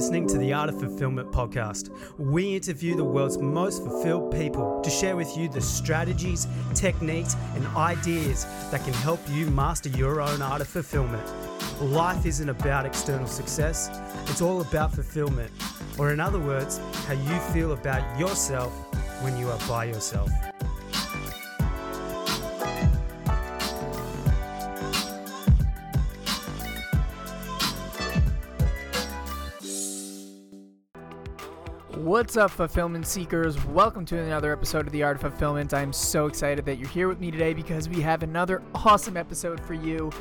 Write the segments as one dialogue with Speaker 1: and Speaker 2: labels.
Speaker 1: listening to the Art of Fulfillment podcast. We interview the world's most fulfilled people to share with you the strategies, techniques, and ideas that can help you master your own art of fulfillment. Life isn't about external success, it's all about fulfillment, or in other words, how you feel about yourself when you are by yourself.
Speaker 2: What's up, fulfillment seekers? Welcome to another episode of The Art of Fulfillment. I'm so excited that you're here with me today because we have another awesome episode for you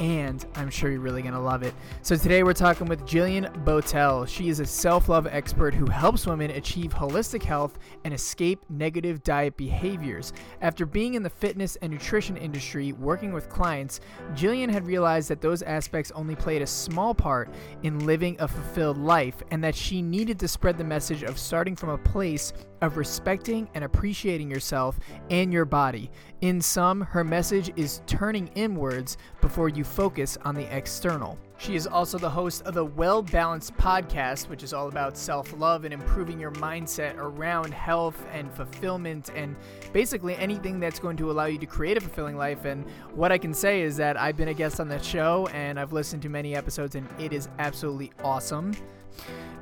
Speaker 2: and I'm sure you're really going to love it. So, today we're talking with Jillian Bowtell. She is a self love expert who helps women achieve holistic health and escape negative diet behaviors. After being in the fitness and nutrition industry working with clients, Jillian had realized that those aspects only played a small part in living a fulfilled life and that she needed to spread the message of starting from a place of respecting and appreciating yourself and your body. In sum, her message is turning inwards before you focus on the external. She is also the host of the Well Balanced podcast, which is all about self love and improving your mindset around health and fulfillment and basically anything that's going to allow you to create a fulfilling life. And what I can say is that I've been a guest on that show and I've listened to many episodes, and it is absolutely awesome.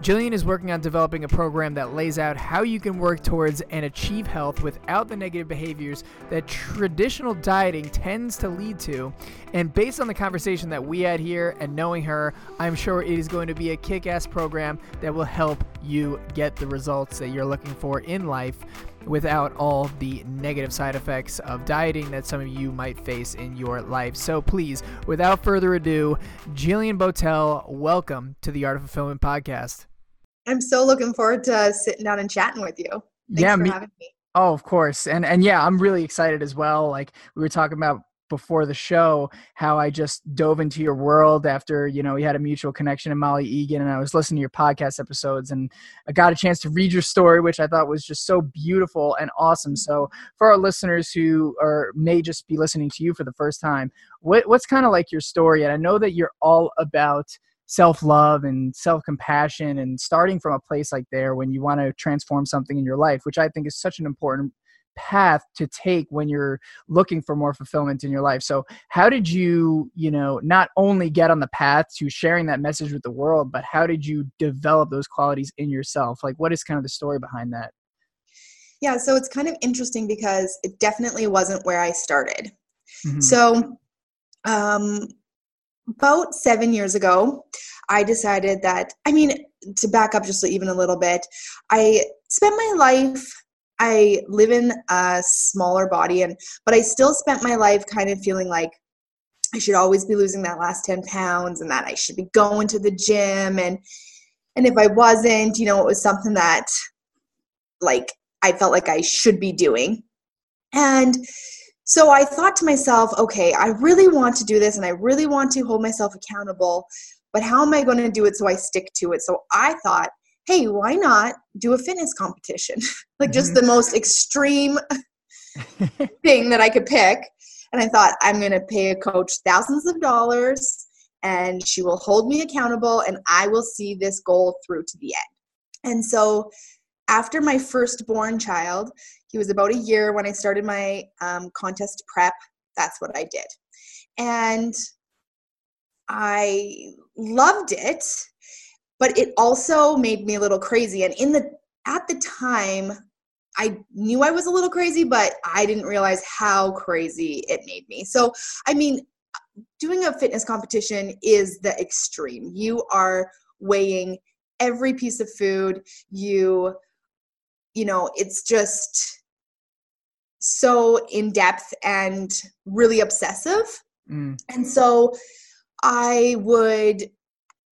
Speaker 2: Jillian is working on developing a program that lays out how you can work towards and achieve health without the negative behaviors that traditional dieting tends to lead to. And based on the conversation that we had here and knowing her, I'm sure it is going to be a kick ass program that will help you get the results that you're looking for in life without all the negative side effects of dieting that some of you might face in your life. So please, without further ado, Jillian Bowtell, welcome to the Art of Fulfillment podcast.
Speaker 3: I'm so looking forward to sitting down and chatting with you. Thanks
Speaker 2: yeah,
Speaker 3: for
Speaker 2: me,
Speaker 3: having me.
Speaker 2: Oh, of course. And and yeah, I'm really excited as well. Like we were talking about before the show how I just dove into your world after, you know, we had a mutual connection in Molly Egan and I was listening to your podcast episodes and I got a chance to read your story, which I thought was just so beautiful and awesome. So for our listeners who are may just be listening to you for the first time, what, what's kind of like your story? And I know that you're all about self love and self compassion and starting from a place like there when you want to transform something in your life, which I think is such an important path to take when you're looking for more fulfillment in your life. So, how did you, you know, not only get on the path to sharing that message with the world, but how did you develop those qualities in yourself? Like, what is kind of the story behind that?
Speaker 3: Yeah, so it's kind of interesting because it definitely wasn't where I started. Mm-hmm. So, um, about seven years ago, I decided that, I mean, to back up just even a little bit, I spent my life I live in a smaller body and but I still spent my life kind of feeling like I should always be losing that last 10 pounds and that I should be going to the gym and and if I wasn't, you know, it was something that like I felt like I should be doing. And so I thought to myself, okay, I really want to do this and I really want to hold myself accountable, but how am I going to do it so I stick to it? So I thought, hey, why not do a fitness competition? like mm-hmm. just the most extreme thing that I could pick. And I thought, I'm going to pay a coach thousands of dollars and she will hold me accountable and I will see this goal through to the end. And so after my firstborn child, he was about a year when I started my um, contest prep. That's what I did. And I loved it, but it also made me a little crazy. And in the at the time, I knew I was a little crazy, but I didn't realize how crazy it made me. So, I mean, doing a fitness competition is the extreme. You are weighing every piece of food. You, you know, it's just so in depth and really obsessive. Mm. And so I would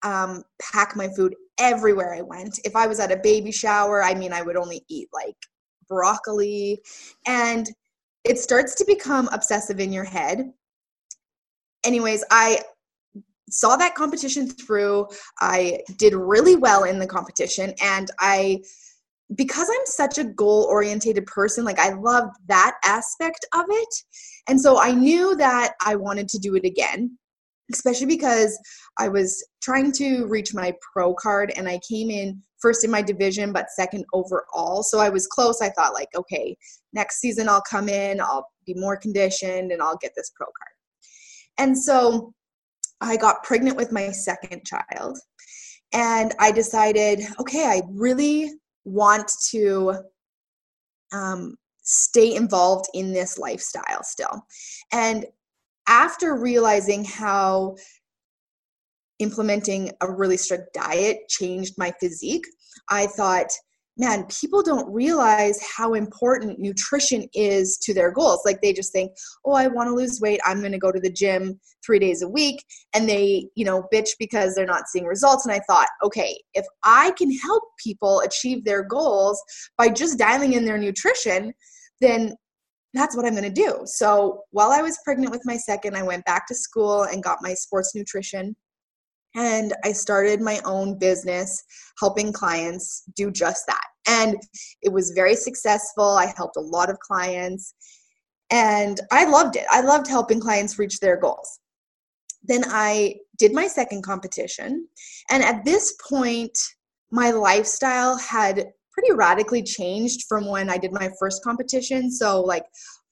Speaker 3: um, pack my food everywhere I went. If I was at a baby shower, I mean, I would only eat like broccoli. And it starts to become obsessive in your head. Anyways, I saw that competition through. I did really well in the competition and I because I'm such a goal orientated person, like I loved that aspect of it. And so I knew that I wanted to do it again. Especially because I was trying to reach my pro card and I came in first in my division but second overall. So I was close. I thought like, okay, next season I'll come in, I'll be more conditioned and I'll get this pro card. And so I got pregnant with my second child and I decided, okay, I really want to um, stay involved in this lifestyle still. And after realizing how implementing a really strict diet changed my physique, I thought, man, people don't realize how important nutrition is to their goals. Like they just think, oh, I want to lose weight. I'm going to go to the gym three days a week. And they, you know, bitch because they're not seeing results. And I thought, okay, if I can help people achieve their goals by just dialing in their nutrition, then that's what I'm going to do. So while I was pregnant with my second, I went back to school and got my sports nutrition and I started my own business helping clients do just that. And it was very successful. I helped a lot of clients and I loved it. I loved helping clients reach their goals. Then I did my second competition. And at this point, my lifestyle had pretty radically changed from when I did my first competition. So, like,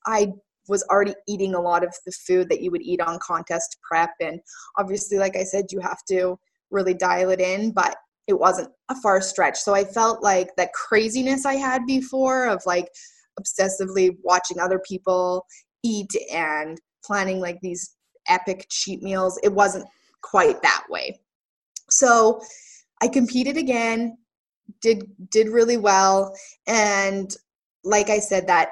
Speaker 3: I was already eating a lot of the food that you would eat on contest prep. And obviously, like I said, you have to really dial it in, but it wasn't a far stretch. So I felt like that craziness I had before of like obsessively watching other people eat and planning like these epic cheat meals, it wasn't quite that way. So I competed again, did did really well and like I said that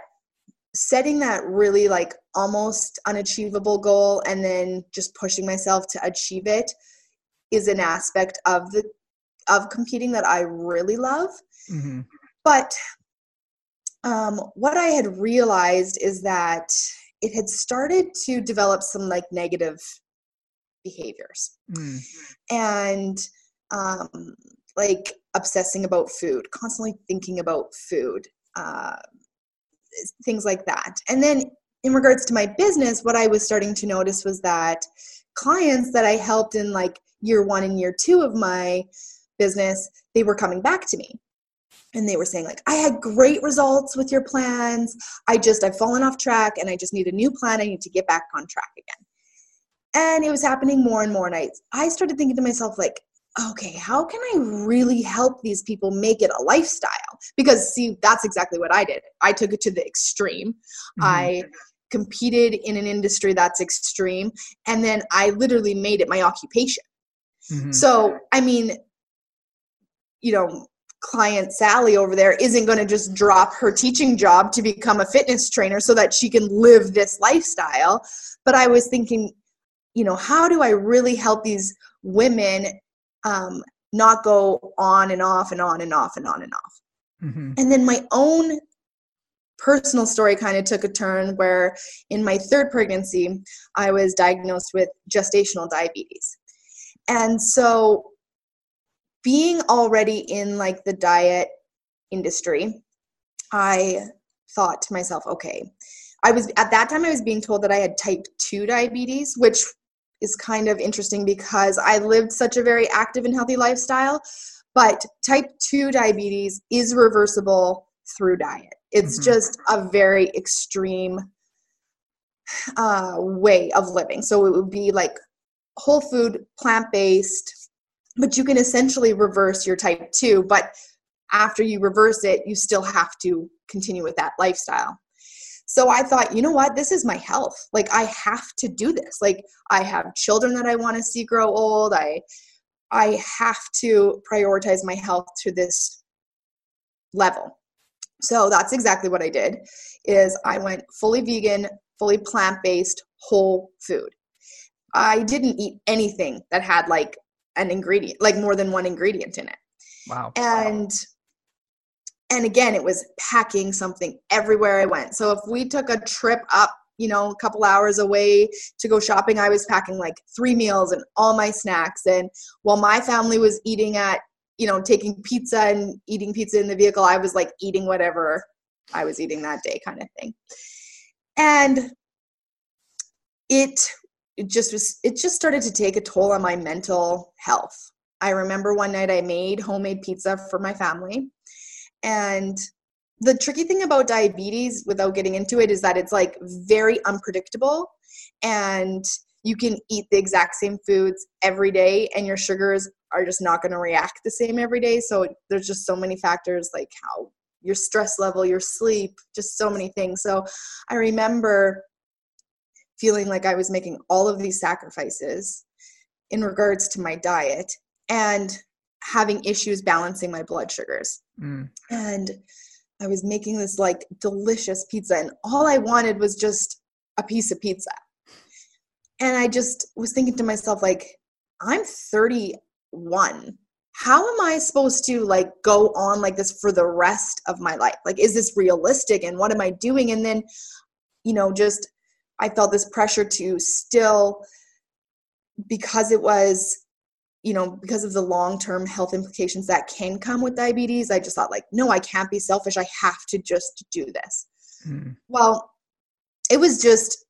Speaker 3: setting that really like almost unachievable goal and then just pushing myself to achieve it is an aspect of the of competing that I really love. Mm-hmm. But um, what I had realized is that it had started to develop some like negative behaviors mm. and um, like obsessing about food, constantly thinking about food, uh, things like that. And then in regards to my business, what I was starting to notice was that clients that I helped in like year one and year two of my business, they were coming back to me. And they were saying, like, I had great results with your plans. I just, I've fallen off track and I just need a new plan. I need to get back on track again. And it was happening more and more. And I, I started thinking to myself, like, okay, how can I really help these people make it a lifestyle? Because, see, that's exactly what I did. I took it to the extreme. Mm-hmm. I competed in an industry that's extreme, and then I literally made it my occupation. Mm-hmm. So, I mean, you know, client Sally over there isn't going to just drop her teaching job to become a fitness trainer so that she can live this lifestyle. But I was thinking, you know, how do I really help these women um, not go on and off and on and off and on and off. Mm-hmm. And then my own personal story kind of took a turn where in my third pregnancy, I was diagnosed with gestational diabetes. And so being already in like the diet industry, I thought to myself, okay, I was at that time I was being told that I had type 2 diabetes, which is kind of interesting because I lived such a very active and healthy lifestyle. But type 2 diabetes is reversible through diet. It's mm-hmm. just a very extreme uh, way of living. So it would be like whole food, plant based, but you can essentially reverse your type 2. But after you reverse it, you still have to continue with that lifestyle. So I thought, you know what? This is my health. Like I have to do this. Like I have children that I want to see grow old. I I have to prioritize my health to this level. So that's exactly what I did is I went fully vegan, fully plant-based, whole food. I didn't eat anything that had like an ingredient, like more than one ingredient in it.
Speaker 2: Wow.
Speaker 3: And and again it was packing something everywhere i went. So if we took a trip up you know a couple hours away to go shopping i was packing like three meals and all my snacks. And while my family was eating at you know taking pizza and eating pizza in the vehicle i was like eating whatever i was eating that day kind of thing. And it it just was it just started to take a toll on my mental health. I remember one night i made homemade pizza for my family and the tricky thing about diabetes without getting into it is that it's like very unpredictable. And you can eat the exact same foods every day and your sugars are just not going to react the same every day. So there's just so many factors like how your stress level your sleep just so many things. So i remember feeling like i was making all of these sacrifices in regards to my diet. And having issues balancing my blood sugars mm. and I was making this like delicious pizza, and all I wanted was just a piece of pizza. And I just was thinking to myself, like, I'm 31. How am I supposed to like go on like this for the rest of my life? Like, is this realistic? And what am I doing? And then, you know, just I felt this pressure to still, because it was you know because of the long term health implications that can come with diabetes i just thought like no i can't be selfish. I have to just do this. Mm. well it was just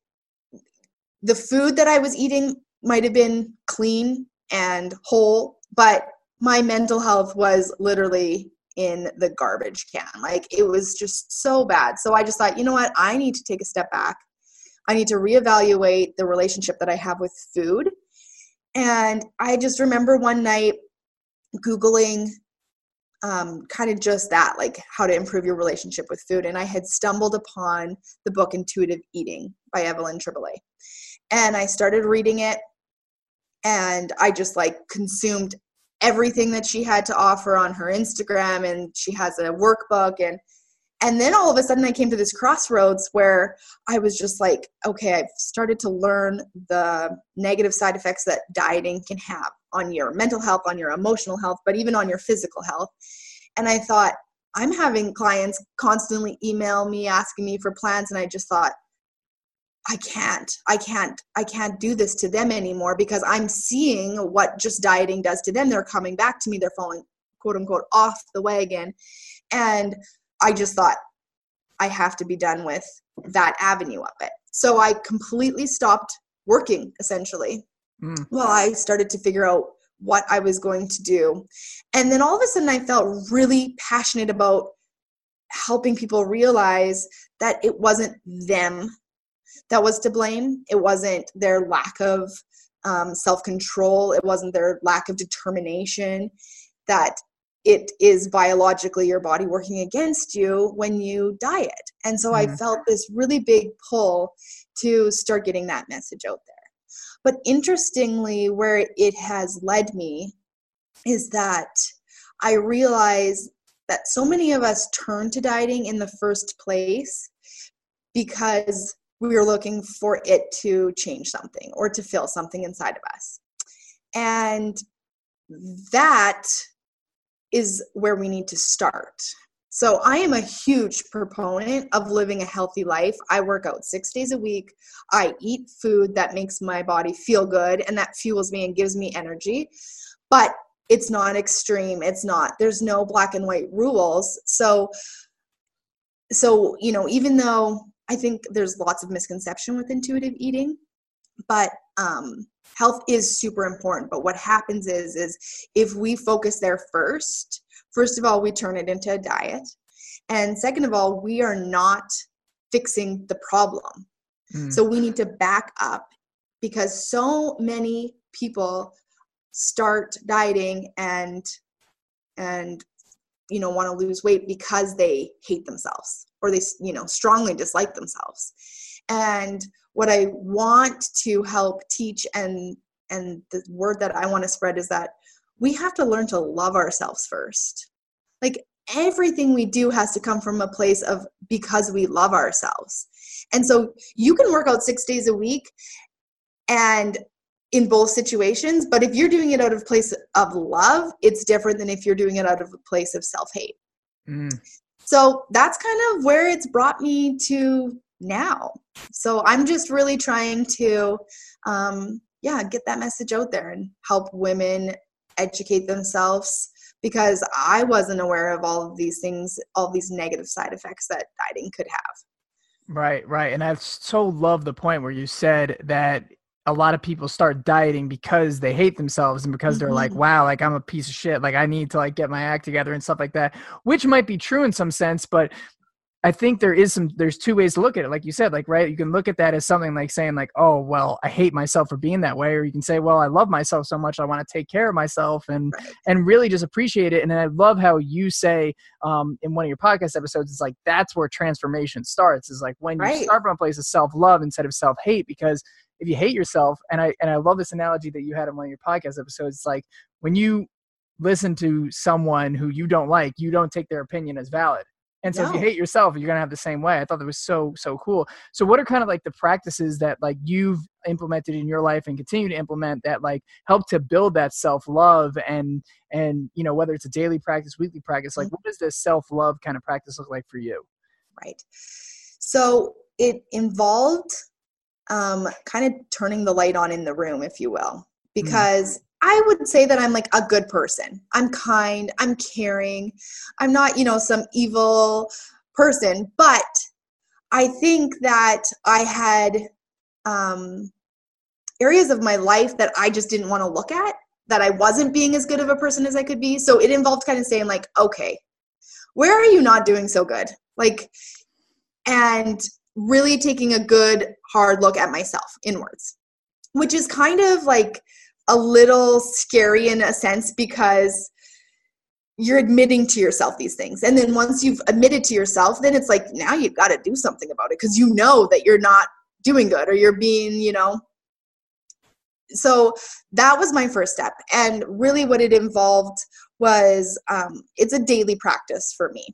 Speaker 3: the food that i was eating might have been clean and whole but my mental health was literally in the garbage can. Like it was just so bad. So i just thought you know what? I need to take a step back. I need to reevaluate the relationship that i have with food and I just remember one night Googling um, kind of just that, like how to improve your relationship with food. And I had stumbled upon the book Intuitive Eating by Evelyn Tribole. And I started reading it and I just like consumed everything that she had to offer on her Instagram. And she has a workbook and and then all of a sudden i came to this crossroads where i was just like okay i've started to learn the negative side effects that dieting can have on your mental health on your emotional health but even on your physical health. And i thought i'm having clients constantly email me asking me for plans and i just thought i can't i can't i can't do this to them anymore because i'm seeing what just dieting does to them. They're coming back to me. They're falling quote unquote off the wagon. And I just thought I have to be done with that avenue of it. So I completely stopped working essentially. Mm. Well, I started to figure out what I was going to do. And then all of a sudden I felt really passionate about helping people realize that it wasn't them that was to blame. It wasn't their lack of um, self control. It wasn't their lack of determination. That it is biologically your body working against you when you diet. And so mm-hmm. I felt this really big pull to start getting that message out there. But interestingly, where it has led me is that I realize that so many of us turn to dieting in the first place because we are looking for it to change something or to fill something inside of us. And that is where we need to start. So I am a huge proponent of living a healthy life. I work out 6 days a week. I eat food that makes my body feel good and that fuels me and gives me energy. But it's not extreme. It's not there's no black and white rules. So so, you know, even though I think there's lots of misconception with intuitive eating, but um health is super important but what happens is is if we focus there first first of all we turn it into a diet. And second of all we are not fixing the problem. Mm. so we need to back up because so many people start dieting and and you know want to lose weight because they hate themselves or they you know strongly dislike themselves. And what i want to help teach and and the word that i want to spread is that we have to learn to love ourselves first. Like everything we do has to come from a place of because we love ourselves. And so you can work out six days a week and in both situations but if you're doing it out of place of love it's different than if you're doing it out of a place of self-hate. Mm. so that's kind of where it's brought me to now. So I'm just really trying to, um, yeah, get that message out there and help women educate themselves because I wasn't aware of all of these things, all these negative side effects that dieting could have.
Speaker 2: Right, right. And I so love the point where you said that a lot of people start dieting because they hate themselves and because they're like
Speaker 3: Mhm.
Speaker 2: wow like i'm a piece of shit like i need to like get my act together and stuff like that which might be true in some sense but i think there is some there's two ways to look at it like you said like right you can look at that as something like saying like oh well i hate myself for being that way or you can say well i love myself so much i want to take care of myself and
Speaker 3: Right.
Speaker 2: and really just appreciate it and i love how you say um, in one of your podcast episodes it's like that's where transformation starts is like when you start from a place of self-love instead of self-hate because if you hate yourself and i and i love this analogy that you had in one of your podcast episodes it's like when you listen to someone who you don't like you don't take their opinion as valid and so if you hate yourself you're gonna have the same way. I thought that was so so cool. So what are kind of like the practices that like you've implemented in your life and continue to implement that like help to build that self-love and and you know whether it's a daily practice weekly practice like what does this self-love kind of practice look like for you?
Speaker 3: Right. So it involved um, kind of turning the light on in the room if you will because i would say that i'm like a good person. I'm kind i'm caring. I'm not you know some evil person but i think that i had um, areas of my life that i just didn't want to look at that i wasn't being as good of a person as i could be. So it involved kind of saying like okay where are you not doing so good? Like and really taking a good hard look at myself inwards which is kind of like a little scary in a sense because you're admitting to yourself these things. And then once you've admitted to yourself then it's like now you've got to do something about it because you know that you're not doing good or you're being you know. So that was my first step. And really what it involved was um, it's a daily practice for me.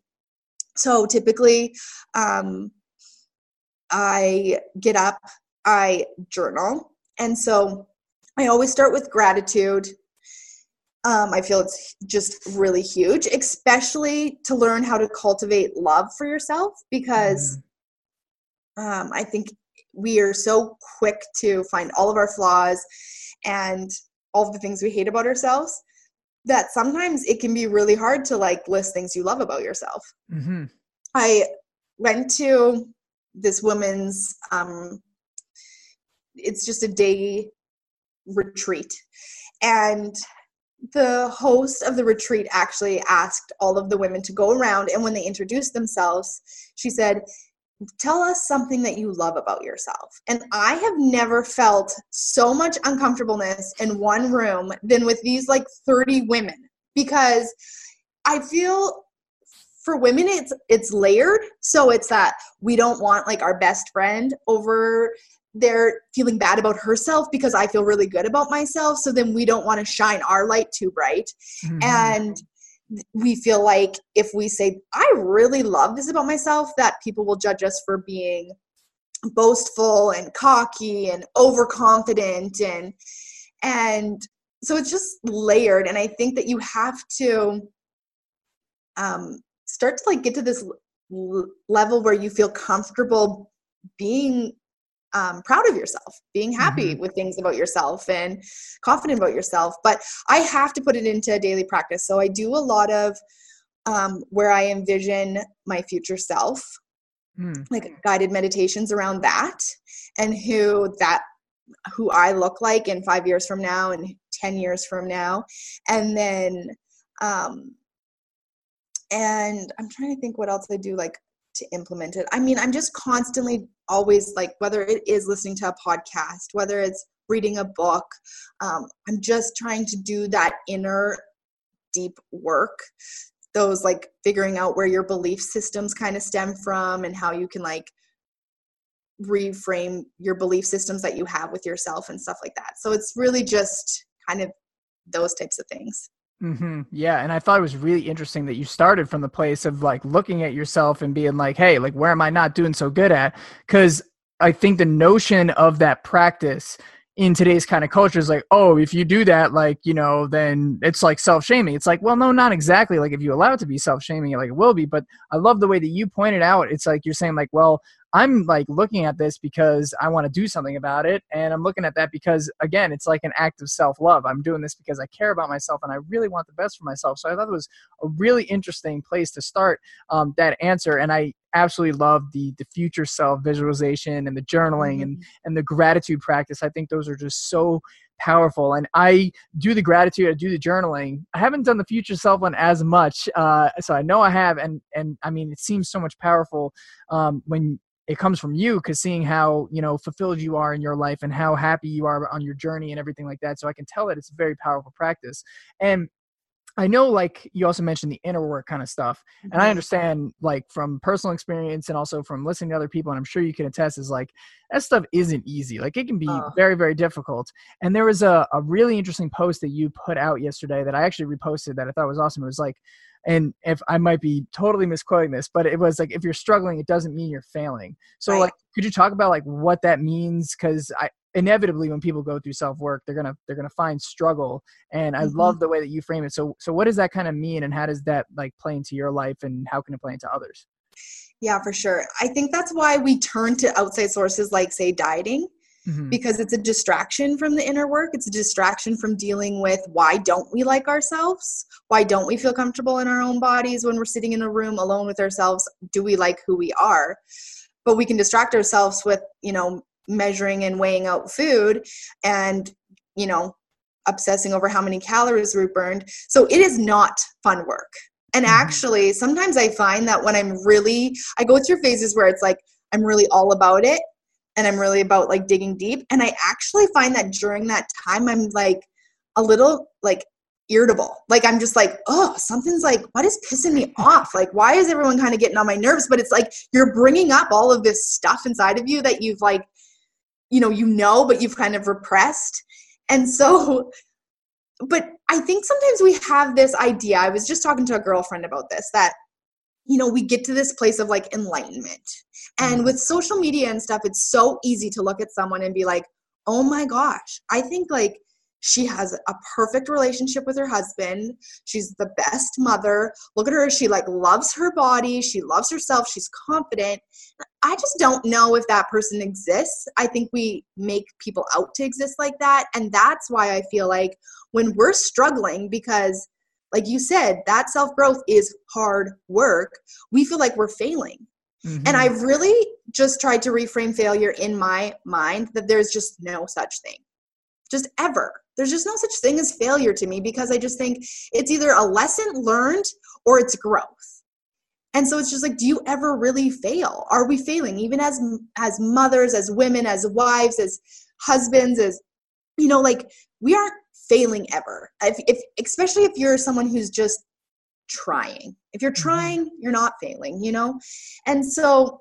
Speaker 3: So typically um, i get up i journal. And so i always start with gratitude. Um, i feel it's just really huge especially to learn how to cultivate love for yourself because um, i think we are so quick to find all of our flaws and all of the things we hate about ourselves that sometimes it can be really hard to like list things you love about yourself.
Speaker 2: Mm-hmm.
Speaker 3: i went to this woman's um it's just a day retreat. And the host of the retreat actually asked all of the women to go around and when they introduced themselves she said tell us something that you love about yourself. And i have never felt so much uncomfortableness in one room than with these like 30 women because i feel for women it's it's layered. So it's that we don't want like our best friend over there feeling bad about herself because i feel really good about myself. So then we don't want to shine our light too bright.
Speaker 2: Mhm.
Speaker 3: and we feel like if we say i really love this about myself that people will judge us for being boastful and cocky and overconfident and and so it's just layered. And i think that you have to um start to like get to this l- level where you feel comfortable being um, proud of yourself, being happy with things about yourself and confident about yourself. But I have to put it into daily practice. So I do a lot of um, where I envision my future self,
Speaker 2: Mm.
Speaker 3: like guided meditations around that, and who that who I look like in five years from now and ten years from now, and then um, and I'm trying to think what else I do like to implement it. I mean, I'm just constantly always like whether it is listening to a podcast, whether it's reading a book, um, I'm just trying to do that inner deep work. Those like figuring out where your belief systems kind of stem from and how you can like reframe your belief systems that you have with yourself and stuff like that. So it's really just kind of those types of things.
Speaker 2: Hmm Yeah, and I thought it was really interesting that you started from the place of like looking at yourself and being like, "Hey, like where am I not doing so good at?" Because I think the notion of that practice in today's kind of culture is like, "Oh, if you do that, like you know, then it's like self-shaming." It's like, well, no, not exactly. Like if you allow it to be self-shaming, like it will be. But I love the way that you pointed out. It's like you're saying like, well. I'm like looking at this because I want to do something about it. And I'm looking at that because, again, it's like an act of self love. I'm doing this because I care about myself and I really want the best for myself. So I thought it was a really interesting place to start um, that answer. And I absolutely love the the future self visualization and the journaling mm-hmm. and and the gratitude practice. I think those are just so powerful. And I do the gratitude, I do the journaling. I haven't done the future self one as much, uh, so I know I have. And and I mean, it seems so much powerful um, when it comes from you because seeing how you know fulfilled you are in your life and how happy you are on your journey and everything like that so i can tell that it's a very powerful practice and I know, like you also mentioned the inner work kind of stuff, and I mm-hmm. understand, like from personal experience and also from listening to other people, and I'm sure you can attest, is like that stuff isn't easy. Like it can be uh. very, very difficult. And there was a, a really interesting post that you put out yesterday that I actually reposted that I thought was awesome. It was like, and if I might be totally misquoting this, but it was like if you're struggling, it doesn't mean you're failing. So, right. like, could you talk about like what that means? Because I inevitably when people go through self work they're gonna they're gonna find struggle and i mm-hmm. love the way that you frame it so so what does that kind of mean and how does that like play into your life and how can it play into others
Speaker 3: yeah for sure i think that's why we turn to outside sources like say dieting mm-hmm. because it's a distraction from the inner work. It's a distraction from dealing with why don't we like ourselves? Why don't we feel comfortable in our own bodies when we're sitting in a room alone with ourselves? Do we like who we are? But we can distract ourselves with you know measuring and weighing out food and you know obsessing over how many calories we burned. So it is not fun work. And mm-hmm. actually sometimes i find that when i'm really i go through phases where it's like i'm really all about it and i'm really about like digging deep and i actually find that during that time i'm like a little like irritable. Like I'm just like, oh, something's like, what is pissing me off? Like, why is everyone kind of getting on my nerves? But it's like you're bringing up all of this stuff inside of you that you've like you know you know but you've kind of repressed and so but i think sometimes we have this idea i was just talking to a girlfriend about this that you know we get to this place of like enlightenment and mm-hmm. with social media and stuff it's so easy to look at someone and be like oh my gosh i think like she has a perfect relationship with her husband. She's the best mother. Look at her. She like loves her body. She loves herself. She's confident. I just don't know if that person exists. I think we make people out to exist like that. And that's why I feel like when we're struggling, because like you said, that self growth is hard work, we feel like we're failing. Mm-hmm. And I've really just tried to reframe failure in my mind that there's just no such thing, just ever there's just no such thing as failure to me because I just think it's either a lesson learned or it's growth. And so it's just like do you ever really fail? Are we failing even as as mothers, as women, as wives, as husbands, as you know like we aren't failing ever. If, if especially if you're someone who's just trying. If you're mm-hmm. trying, you're not failing, you know? And so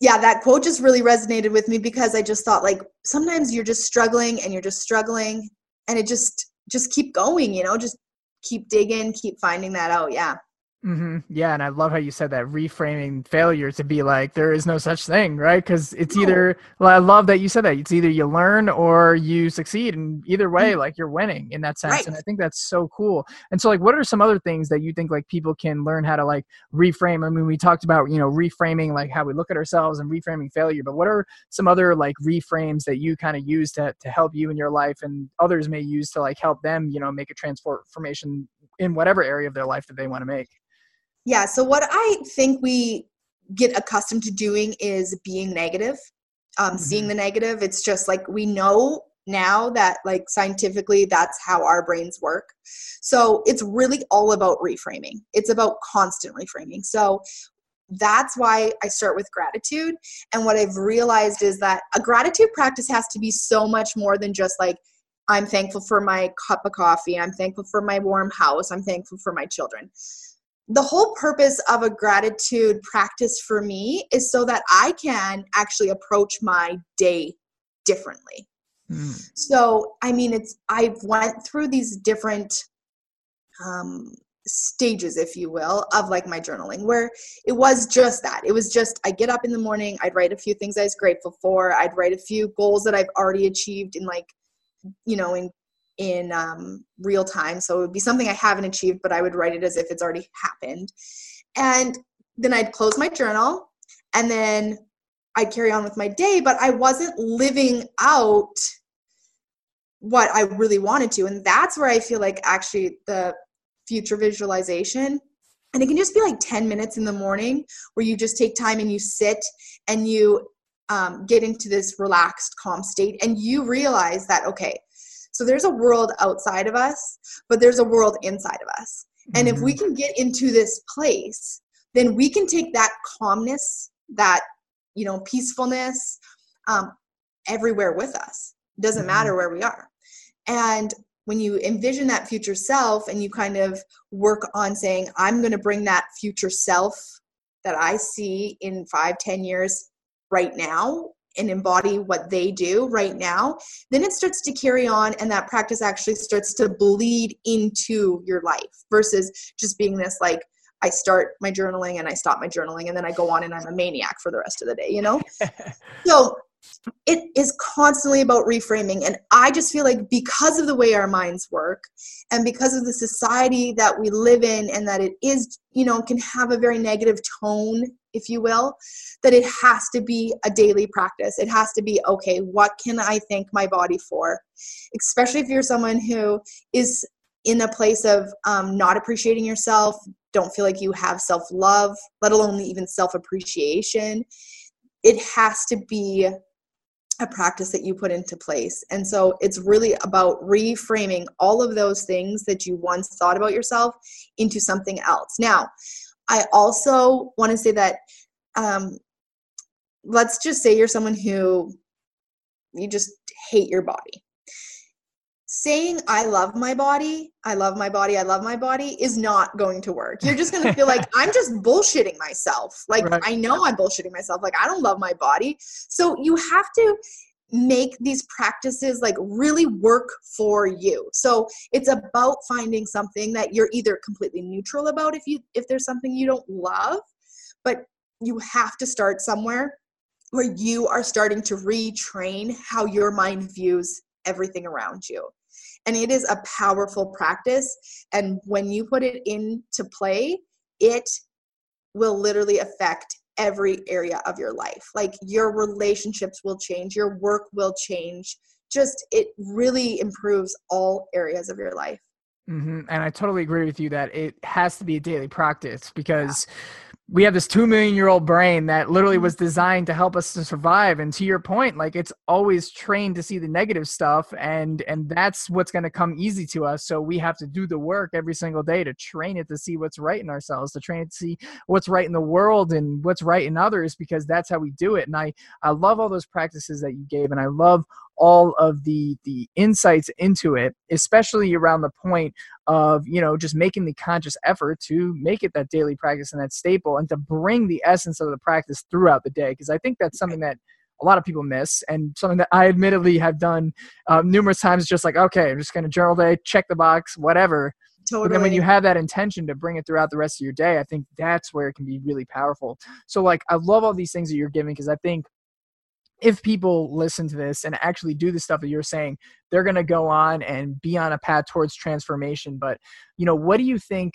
Speaker 3: yeah, that quote just really resonated with me because I just thought like sometimes you're just struggling and you're just struggling and it just just keep going, you know, just keep digging, keep finding that out. Yeah.
Speaker 2: Mm-hmm. Yeah, and I love how you said that reframing failure to be like there is no such thing, right? Because it's either. Well, I love that you said that it's either you learn or you succeed, and either way, mm-hmm. like you're winning in that sense. Right. And I think that's so cool. And so, like, what are some other things that you think like people can learn how to like reframe? I mean, we talked about you know reframing like how we look at ourselves and reframing failure, but what are some other like reframes that you kind of use to to help you in your life, and others may use to like help them, you know, make a transformation in whatever area of their life that they want to make?
Speaker 3: Yeah. So what I think we get accustomed to doing is being negative, um, mm-hmm. seeing the negative. It's just like we know now that like scientifically that's how our brains work so it's really all about reframing it's about constant reframing so that's why I start with gratitude. And what I've realized is that a gratitude practice has to be so much more than just like, I'm thankful for my cup of coffee. I'm thankful for my warm house. I'm thankful for my children the whole purpose of a gratitude practice for me is so that I can actually approach my day differently. Mm. So, I mean, it's I've went through these different um, stages, if you will, of like my journaling, where it was just that. It was just I get up in the morning, I'd write a few things I was grateful for, I'd write a few goals that I've already achieved in like, you know, in in um, real time. So it would be something I haven't achieved, but I would write it as if it's already happened. And then I'd close my journal and then I'd carry on with my day, but I wasn't living out what I really wanted to. And that's where I feel like actually the future visualization and it can just be like 10 minutes in the morning where you just take time and you sit and you um, get into this relaxed calm state and you realize that okay so there's a world outside of us but there's a world inside of us and mm-hmm. if we mm-hmm. can get into this place then we can take that calmness that you know peacefulness um, everywhere with us it doesn't mm-hmm. matter where we are and when you envision that future self and you kind of work on saying i'm going to bring that future self that i see in five ten years right now and embody what they do right now then it starts to carry on and that practice actually starts to bleed into your life versus just being this like I start my journaling and I stop my journaling and then I go on and I'm a maniac for the rest of the day, you know? so it is constantly about reframing. And I just feel like because of the way our minds work and because of the society that we live in and that it is, you know, can have a very negative tone, if you will, that it has to be a daily practice. It has to be, okay, what can I thank my body for? Especially if you're someone who is in a place of um, not appreciating yourself, don't feel like you have self love, let alone even self appreciation. It has to be a practice that you put into place. And so it's really about reframing all of those things that you once thought about yourself into something else. Now, I also want to say that um, let's just say you're someone who you just hate your body saying I love my body, I love my body, I love my body is not going to work. You're just going to feel like I'm just bullshitting myself. Like right. I know I'm bullshitting myself. Like I don't love my body. So you have to make these practices like really work for you. So it's about finding something that you're either completely neutral about if you if there's something you don't love, but you have to start somewhere where you are starting to retrain how your mind views everything around you and it is a powerful practice and when you put it into play it will literally affect every area of your life. Like your relationships will change your work will change. Just it really improves all areas of your life.
Speaker 2: Mm-hmm. and i totally agree with you that it has to be a daily practice because yeah we have this two million year old brain that literally was mm-hmm. designed to help us to survive and to your point like it's always trained to see the negative stuff and and that's what's going to come easy to us so we have to do the work every single day to train it to see what's right in ourselves to train it to see what's right in the world and what's right in others because that's how we do it and i i love all those practices that you gave and i love all of the the insights into it especially around the point of you know just making the conscious effort to make it that daily practice and that staple and to bring the essence of the practice throughout the day because i think that's something that a lot of people miss and something that i admittedly have done uh, numerous times just like okay i'm just going to journal day check the box whatever Totally. But then when you have that intention to bring it throughout the rest of your day, I think that's where it can be really powerful. So like I love all these things that you're giving because I think if people listen to this and actually do the stuff that you're saying, they're going to go on and be on a path towards transformation. But, you know, what do you think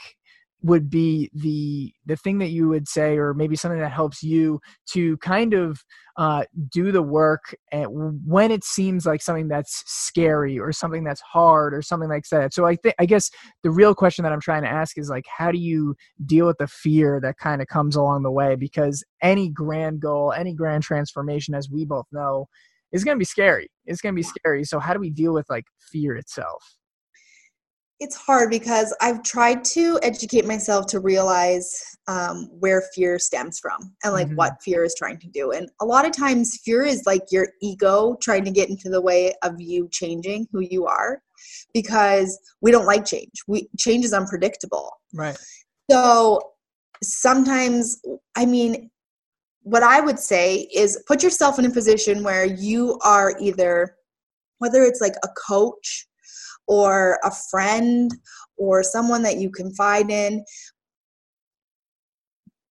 Speaker 2: would be the the thing that you would say or maybe something that helps you to kind of uh, do the work when it seems like something that's scary or something that's hard or something like that. So i think i guess the real question that i'm trying to ask is like how do you deal with the fear that kind of comes along the way? Because any grand goal any grand transformation as we both know is going to be scary. It's going to be scary. So how do we deal with like fear itself
Speaker 3: it's hard because I've tried to educate myself to realize um, where fear stems from and like mm-hmm. what fear is trying to do. And a lot of times, fear is like your ego trying to get into the way of you changing who you are because we don't like change. We change is unpredictable.
Speaker 2: Right.
Speaker 3: So sometimes, I mean, what I would say is put yourself in a position where you are either, whether it's like a coach or a friend or someone that you confide in.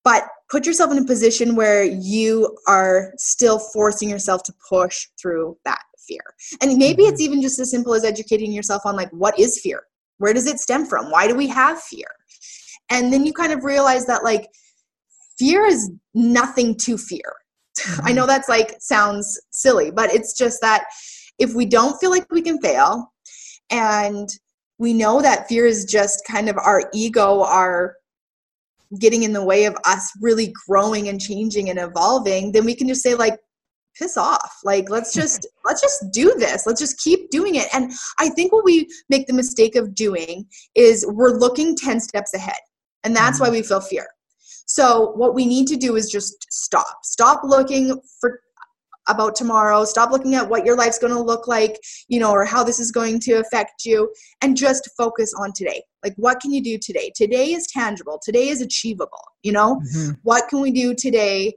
Speaker 3: But put yourself in a position where you are still forcing yourself to push through that fear. And maybe it's mm-hmm. even just as simple as educating yourself on like what is fear? Where does it stem from? Why do we have fear? And then you kind of realize that like fear is nothing to fear. I know that's like sounds silly, but it's just that if we don't feel like we can fail and we know that fear is just kind of our ego, our getting in the way of us really growing and changing and evolving, then we can just say like piss off. Like let's just let's just do this. Let's just keep doing it. And I think what we make the mistake of doing is we're looking 10 steps ahead. And that's mm-hmm. why we feel fear. So what we need to do is just stop. Stop looking for about tomorrow. Stop looking at what your life's going to look like, you know, or how this is going to affect you and just focus on today. Like what can you do today? Today is tangible. Today is achievable, you know? Mm-hmm. What can we do today?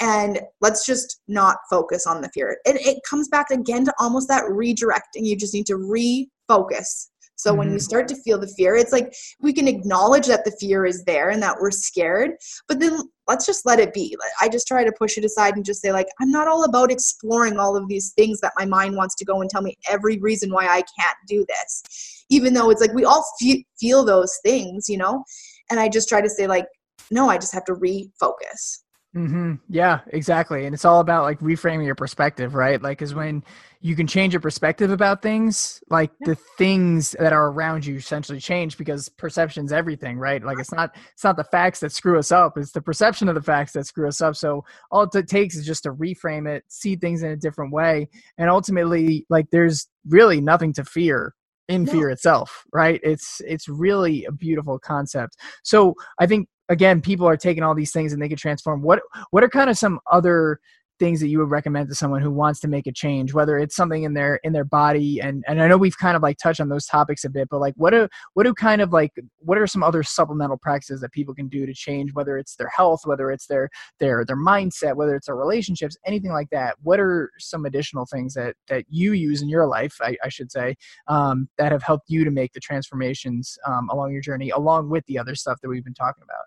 Speaker 3: And let's just not focus on the fear. And it comes back again to almost that redirecting. You just need to refocus so mm-hmm. when you mm-hmm. start to feel the fear, it's like we can acknowledge that the fear is there and that we're scared, but then let's just let it be. I just try to push it aside and just say like I'm not all about exploring all of these things that my mind wants to go and tell me every reason why I can't do this. Even though it's like we all fe- feel those things, you know? And I just try to say like no, I just have to refocus.
Speaker 2: Mm-hmm. Yeah, exactly. And it's all about like reframing your perspective, right? Like, is when you can change your perspective about things, like yeah. the things that are around you essentially change because perception's everything, right? Like, it's not it's not the facts that screw us up; it's the perception of the facts that screw us up. So all it takes is just to reframe it, see things in a different way, and ultimately, like, there's really nothing to fear in fear itself right it's it's really a beautiful concept so i think again people are taking all these things and they can transform. What what are kind of some other things that you would recommend to someone who wants to make a change whether it's something in their in their body? And and i know we've kind of like touched on those topics a bit but like what do what do kind of like what are some other supplemental practices that people can do to change whether it's their health whether it's their their their mindset whether it's their relationships anything like that? What are some additional things that that you use in your life i, I should say um, that have helped you to make the transformations um, along your journey along with the other stuff that we've been talking about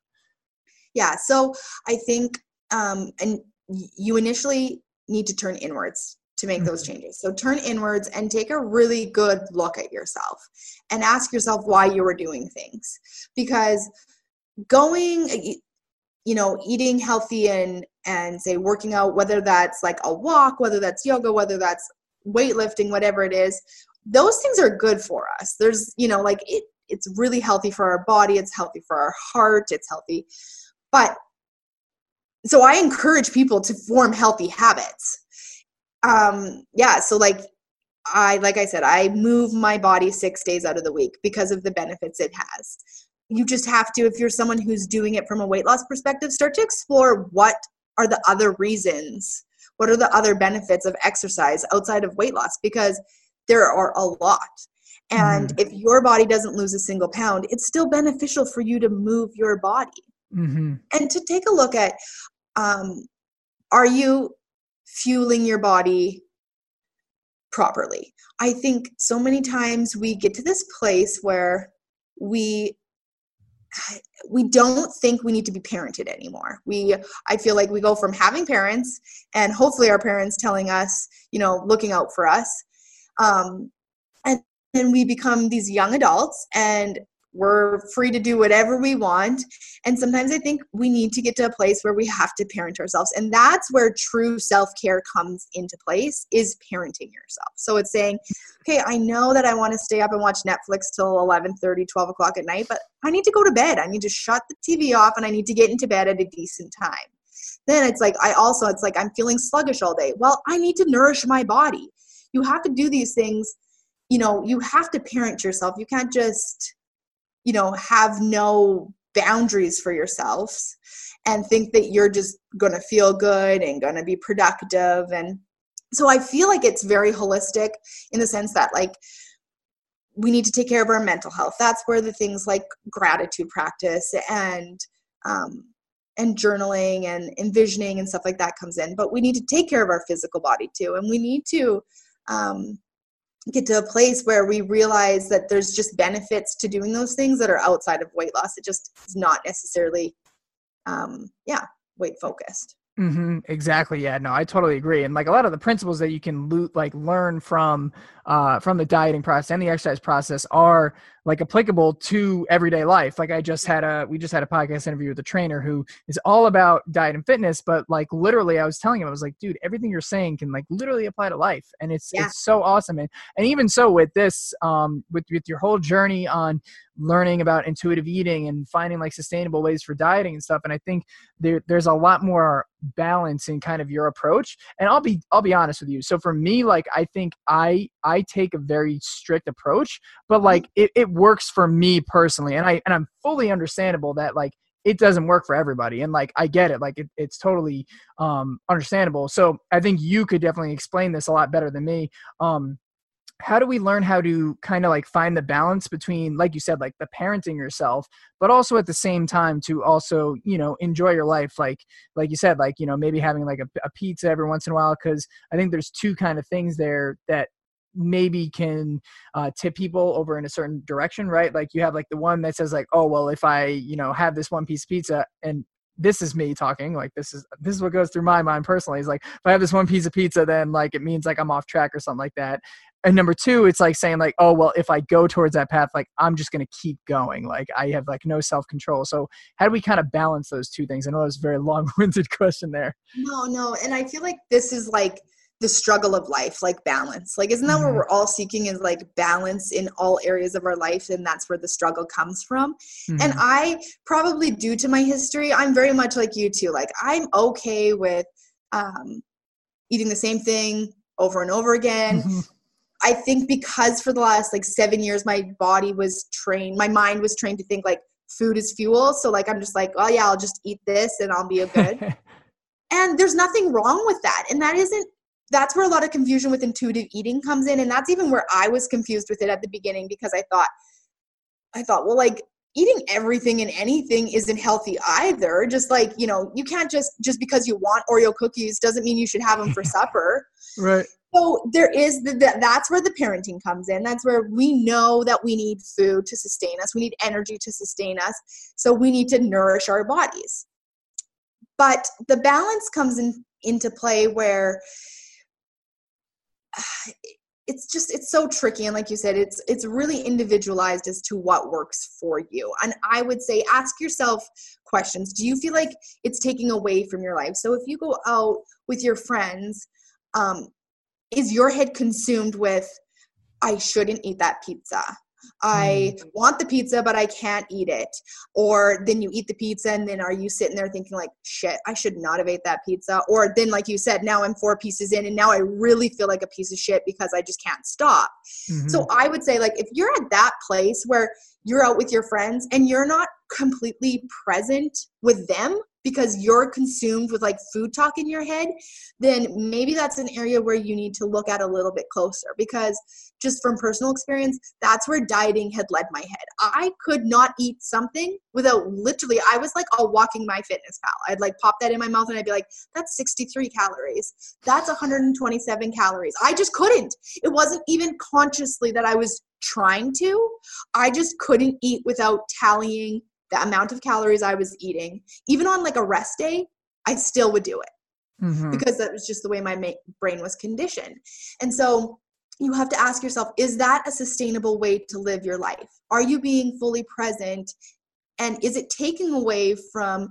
Speaker 3: yeah so i think um and you initially need to turn inwards to make those mm-hmm. changes. So turn inwards and take a really good look at yourself and ask yourself why you were doing things. Because going you know eating healthy and and say working out whether that's like a walk whether that's yoga whether that's weightlifting whatever it is those things are good for us. There's you know like it it's really healthy for our body it's healthy for our heart it's healthy but so I encourage people to form healthy habits. Um, yeah, so like I like I said, I move my body six days out of the week because of the benefits it has. You just have to, if you're someone who's doing it from a weight loss perspective, start to explore what are the other reasons, what are the other benefits of exercise outside of weight loss, because there are a lot. And mm-hmm. if your body doesn't lose a single pound, it's still beneficial for you to move your body. Mm-hmm. And to take a look at um, are you fueling your body properly? I think so many times we get to this place where we we don't think we need to be parented anymore. We I feel like we go from having parents and hopefully our parents telling us, you know, looking out for us. Um, and then we become these young adults and we're free to do whatever we want. And sometimes i think we need to get to a place where we have to parent ourselves. And that's where true self-care comes into place is parenting yourself. So it's saying okay i know that i want to stay up and watch netflix till 11 30 12 o'clock at night but i need to go to bed. I need to shut the tv off and i need to get into bed at a decent time. Then it's like i also it's like i'm feeling sluggish all day. Well i need to nourish my body. You have to do these things. You know you have to parent yourself. You can't just you know have no boundaries for yourselves and think that you're just going to feel good and going to be productive. And so i feel like it's very holistic in the sense that like we need to take care of our mental health. That's where the things like gratitude practice and um, and journaling and envisioning and stuff like that comes in. But we need to take care of our physical body too. And we need to um, get to a place where we realize that there's just benefits to doing those things that are outside of weight loss. It just is not necessarily, um, yeah, weight focused.
Speaker 2: Mm-hmm, exactly. Yeah. No, I totally agree. And like a lot of the principles that you can lo- like learn from uh, from the dieting process and the exercise process are like applicable to everyday life. Like I just had a we just had a podcast interview with a trainer who is all about diet and fitness, but like literally I was telling him I was like, dude, everything you're saying can like literally apply to life. And it's yeah. it's so awesome. And and even so with this um with with your whole journey on learning about intuitive eating and finding like sustainable ways for dieting and stuff and i think there, there's a lot more balance in kind of your approach and i'll be i'll be honest with you so for me like i think i i take a very strict approach but mm-hmm. like it, it works for me personally and i and i'm fully understandable that like it doesn't work for everybody and like i get it like it, it's totally um understandable so i think you could definitely explain this a lot better than me um how do we learn how to kind of like find the balance between like you said like the parenting yourself but also at the same time to also you know enjoy your life like like you said like you know maybe having like a, a pizza every once in a while because i think there's two kind of things there that maybe can uh, tip people over in a certain direction right? Like you have like the one that says like oh well if i you know have this one piece of pizza and this is me talking like this is this is what goes through my mind personally is like if i have this one piece of pizza then like it means like i'm off track or something like that. And number two it's like saying like oh well if i go towards that path like i'm just to keep going like i have like no self-control. So how do we kind of balance those two things? I know it was a very long-winded question there.
Speaker 3: No no and i feel like this is like the struggle of life like balance. Like isn't that mm-hmm. what we're all seeking is like balance in all areas of our life? And that's where the struggle comes from. Mm-hmm. and i probably due to my history i'm very much like you too. Like i'm okay with um, eating the same thing over and over again. Mm-hmm. i think because for the last like seven years my body was trained my mind was trained to think like food is fuel. So like i'm just like oh yeah i'll just eat this and i'll be a good. And there's nothing wrong with that. And that isn't that's where a lot of confusion with intuitive eating comes in and that's even where i was confused with it at the beginning because i thought i thought well like eating everything and anything isn't healthy either. Just like you know you can't just just because you want oreo cookies doesn't mean you should have them for supper.
Speaker 2: Right.
Speaker 3: So there is the, the, that's where the parenting comes in. That's where we know that we need food to sustain us. We need energy to sustain us. So we need to nourish our bodies. But the balance comes in into play where it's just it's so tricky and like you said it's it's really individualized as to what works for you and i would say ask yourself questions do you feel like it's taking away from your life? So if you go out with your friends um is your head consumed with i shouldn't eat that pizza I mm. want the pizza, but I can't eat it. Or then you eat the pizza and then are you sitting there thinking like, shit, I should not have ate that pizza. Or then, like you said, now I'm four pieces in and now I really feel like a piece of shit because I just can't stop. Mm-hmm. So I would say like, if you're at that place where you're out with your friends and you're not completely present with them, because you're consumed with like food talk in your head, then maybe that's an area where you need to look at a little bit closer because just from personal experience, that's where dieting had led my head. I could not eat something without literally, I was like a walking MyFitnessPal. I'd like pop that in my mouth and I'd be like, that's 63 calories. That's 127 calories. I just couldn't. It wasn't even consciously that I was trying to. I just couldn't eat without tallying the amount of calories I was eating, even on like a rest day, I still would do it mm-hmm. because that was just the way my ma- brain was conditioned. And so you have to ask yourself is that a sustainable way to live your life? Are you being fully present? And is it taking away from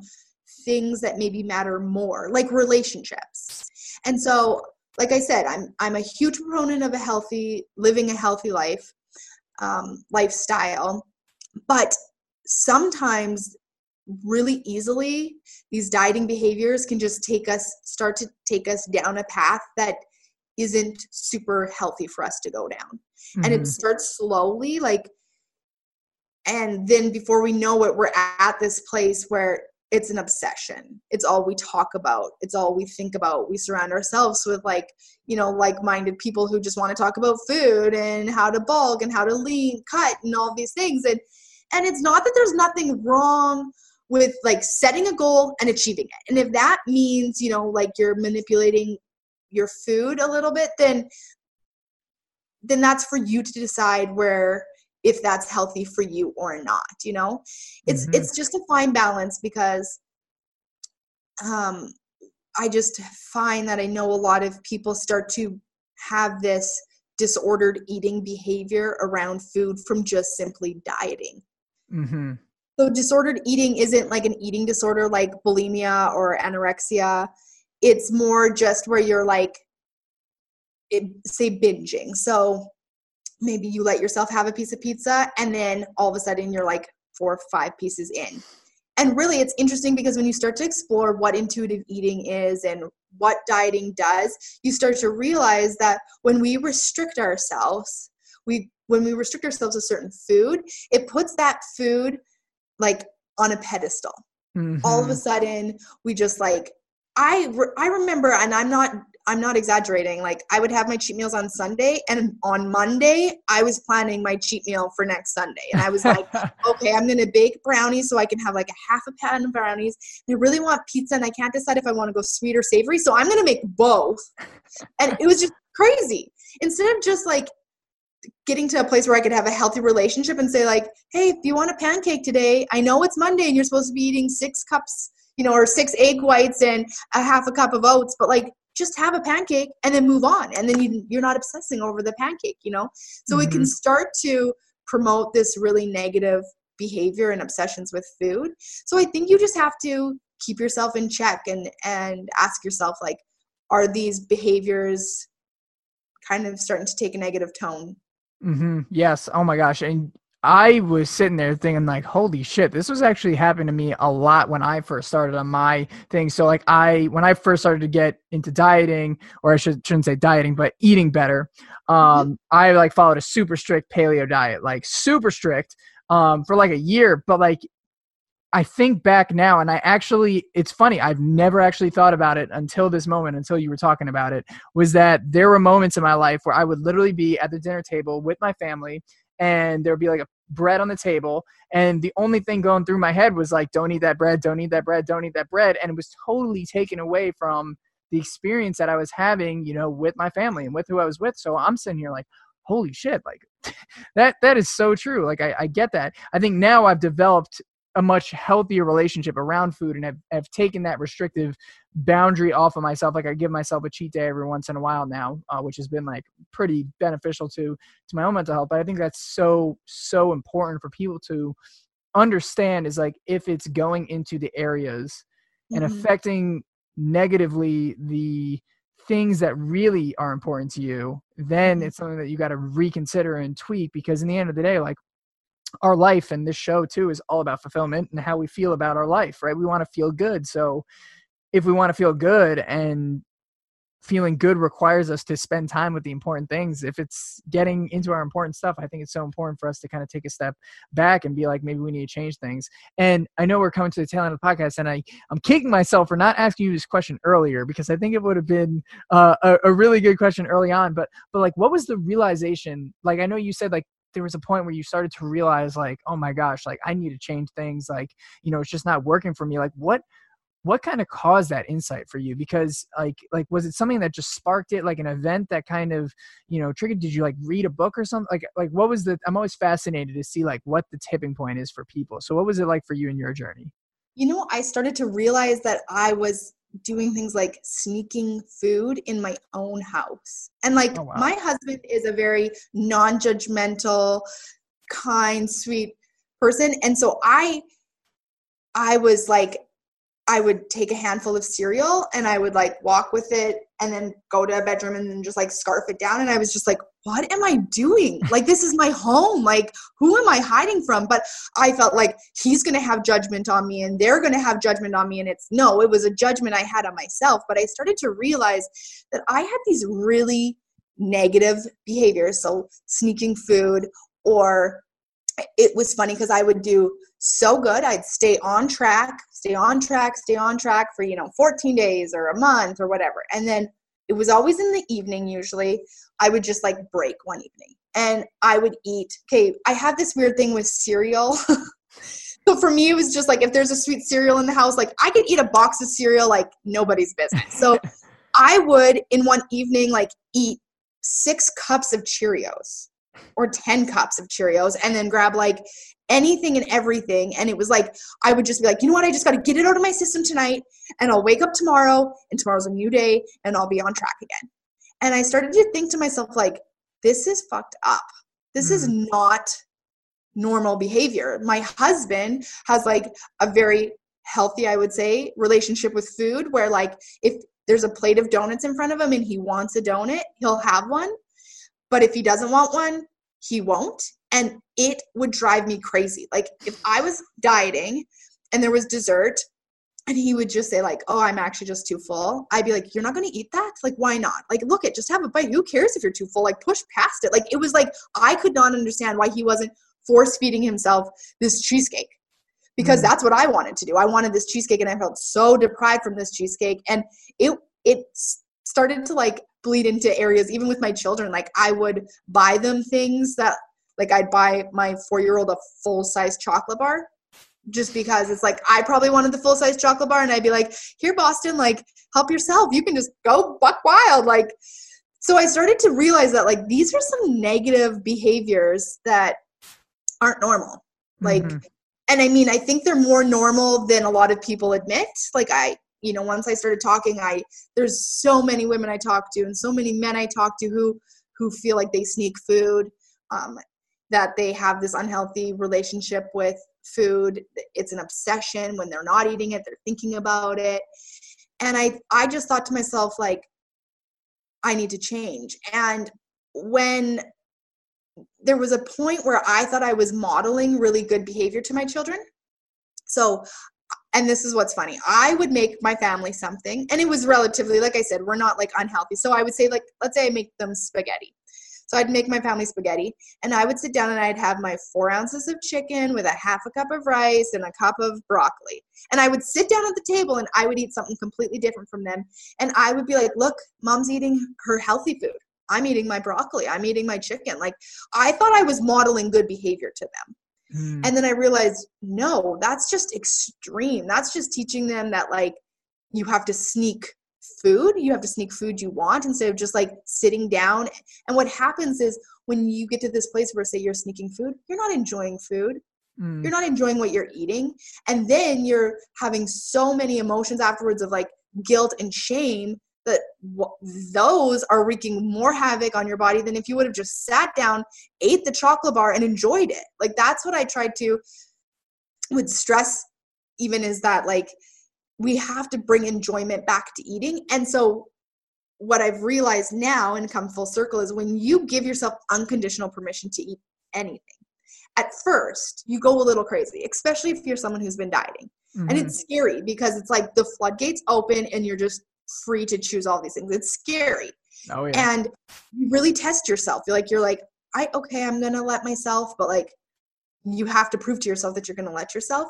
Speaker 3: things that maybe matter more, like relationships? And so, like I said, I'm I'm a huge proponent of a healthy living a healthy life um, lifestyle, but sometimes really easily these dieting behaviors can just take us start to take us down a path that isn't super healthy for us to go down mm-hmm. and it mm-hmm. starts slowly like and then before we know it we're at this place where it's an obsession it's all we talk about it's all we think about we surround ourselves with like you know like-minded people who just want to talk about food and how to bulk and how to lean cut and all these things and and it's not that there's nothing wrong with like setting a goal and achieving it. And if that means, you know, like you're manipulating your food a little bit, then then that's for you to decide where if that's healthy for you or not, you know? It's mm-hmm. it's just a fine balance because um I just find that I know a lot of people start to have this disordered eating behavior around food from just simply dieting. Mm-hmm. So, disordered eating isn't like an eating disorder like bulimia or anorexia. It's more just where you're like, it, say, binging. So, maybe you let yourself have a piece of pizza and then all of a sudden you're like four or five pieces in. And really, it's interesting because when you start to explore what intuitive eating is and what dieting does, you start to realize that when we restrict ourselves, we when we restrict ourselves to certain food, it puts that food like on a pedestal. Mm-hmm. All of a mm-hmm. sudden, we just like I re- I remember, and I'm not I'm not exaggerating. Like I would have my cheat meals on Sunday, and on Monday I was planning my cheat meal for next Sunday, and I was like, okay, I'm gonna bake brownies so I can have like a half a pan of brownies. And I really want pizza, and I can't decide if I want to go sweet or savory, so I'm gonna make both. And it was just crazy. Instead of just like getting to a place where I could have a healthy relationship and say like, hey, if you want a pancake today, I know it's Monday and you're supposed to be eating six cups, you know, or six egg whites and a half a cup of oats, but like just have a pancake and then move on and then you, you're not obsessing over the pancake you know so mm-hmm. it can mm-hmm. start to promote this really negative behavior and obsessions with food so i think you just have to keep yourself in check and and ask yourself like are these behaviors kind of starting to take a negative tone
Speaker 2: mm-hmm. yes oh my gosh and I was sitting there thinking like, holy shit, this was actually happening to me a lot when I first started on my thing. So like I, when I first started to get into dieting, or I should, shouldn't say dieting, but eating better, mm-hmm. um, I like followed a super strict paleo diet, like super strict, um, for like a year. But like, I think back now, and I actually, it's funny, I've never actually thought about it until this moment, until you were talking about it, was that there were moments in my life where I would literally be at the dinner table with my family and there would be like a bread on the table and the only thing going through my head was like don't eat that bread don't eat that bread don't eat that bread and it was totally taken away from the experience that i was having you know with my family and with who i was with so i'm sitting here like holy shit like that that is so true like I, I get that. I think now i've developed a much healthier relationship around food and have, have taken that restrictive boundary off of myself like i give myself a cheat day every once in a while now uh, which has been like pretty beneficial to to my own mental health but i think that's so so important for people to understand is like if it's going into the areas mm-hmm. and affecting negatively the things that really are important to you then mm-hmm. it's something that you got to reconsider and tweak because in the end of the day like our life and this show too is all about fulfillment and how we feel about our life right? We want to feel good. So if we want to feel good and feeling good requires us to spend time with the important things if it's getting into our important stuff i think it's so important for us to kind of take a step back and be like maybe we need to change things. And i know we're coming to the tail end of the podcast and i i'm kicking myself for not asking you this question earlier because i think it would have been uh, a, a really good question early on but but like what was the realization? Like i know you said like there was a point where you started to realize like oh my gosh like i need to change things like you know it's just not working for me. Like what what kind of caused that insight for you? Because like like was it something that just sparked it like an event that kind of you know triggered? Did you like read a book or something? Like like what was the i'm always fascinated to see like what the tipping point is for people. So what was it like for you in your journey?
Speaker 3: You know i started to realize that i was doing things like sneaking food in my own house. And like oh, wow. my husband is a very non-judgmental, kind, sweet person. And so I I was like I would take a handful of cereal and I would like walk with it and then go to a bedroom and then just like scarf it down. And I was just like, what am I doing? Like, this is my home. Like, who am I hiding from? But I felt like he's going to have judgment on me and they're going to have judgment on me. And it's no, it was a judgment I had on myself. But I started to realize that I had these really negative behaviors. So, sneaking food or it was funny because I would do so good. I'd stay on track, stay on track, stay on track for, you know, 14 days or a month or whatever. And then it was always in the evening, usually. I would just like break one evening and I would eat. Okay, I have this weird thing with cereal. so for me, it was just like if there's a sweet cereal in the house, like I could eat a box of cereal like nobody's business. So I would, in one evening, like eat six cups of Cheerios or 10 cups of Cheerios and then grab like anything and everything. And it was like, I would just be like, you know what? I just got to get it out of my system tonight and I'll wake up tomorrow and tomorrow's a new day and I'll be on track again. And I started to think to myself, like, this is fucked up. This mm. is not normal behavior. My husband has like a very healthy, I would say, relationship with food where like if there's a plate of donuts in front of him and he wants a donut, he'll have one. But if he doesn't want one, he won't. And it would drive me crazy. Like if I was dieting and there was dessert and he would just say like oh i'm actually just too full i'd be like you're not going to eat that? Like why not? Like look it just have a bite. Who cares if you're too full? Like push past it. Like it was like i could not understand why he wasn't force feeding himself this cheesecake. Because mm. that's what i wanted to do. I wanted this cheesecake and i felt so deprived from this cheesecake. And it it started to like bleed into areas even with my children like i would buy them things that like i'd buy my four year old a full size chocolate bar just because it's like I probably wanted the full size chocolate bar and I'd be like, here, Boston, like help yourself. You can just go buck wild. Like, so I started to realize that like these are some negative behaviors that aren't normal. Like, mm-hmm. and I mean, I think they're more normal than a lot of people admit. Like, I, you know, once I started talking, I, there's so many women I talk to and so many men I talk to who, who feel like they sneak food. Um, that they have this unhealthy relationship with food. It's an obsession. When they're not eating it they're thinking about it. And i i just thought to myself like i need to change. And when there was a point where i thought i was modeling really good behavior to my children. So and this is what's funny i would make my family something and it was relatively like i said we're not like unhealthy so i would say like let's say i make them spaghetti so I'd make my family spaghetti and I would sit down and I'd have my four ounces of chicken with a half a cup of rice and a cup of broccoli. And I would sit down at the table and I would eat something completely different from them. And I would be like, look, mom's eating her healthy food. I'm eating my broccoli. I'm eating my chicken. Like I thought I was modeling good behavior to them. Mm. And then I realized, no, that's just extreme. That's just teaching them that like you have to sneak food you have to sneak food you want instead of just like sitting down and what happens is when you get to this place where say you're sneaking food you're not enjoying food mm. you're not enjoying what you're eating and then you're having so many emotions afterwards of like guilt and shame that w- those are wreaking more havoc on your body than if you would have just sat down ate the chocolate bar and enjoyed it like that's what i tried to would stress even is that like we have to bring enjoyment back to eating. And so what I've realized now and come full circle is when you give yourself unconditional permission to eat anything, at first you go a little crazy, especially if you're someone who's been dieting. Mm-hmm. And it's scary because it's like the floodgates open and you're just free to choose all these things. It's scary. Oh, yeah. And you really test yourself. You're like, you're like, I okay, I'm gonna let myself, but like you have to prove to yourself that you're to let yourself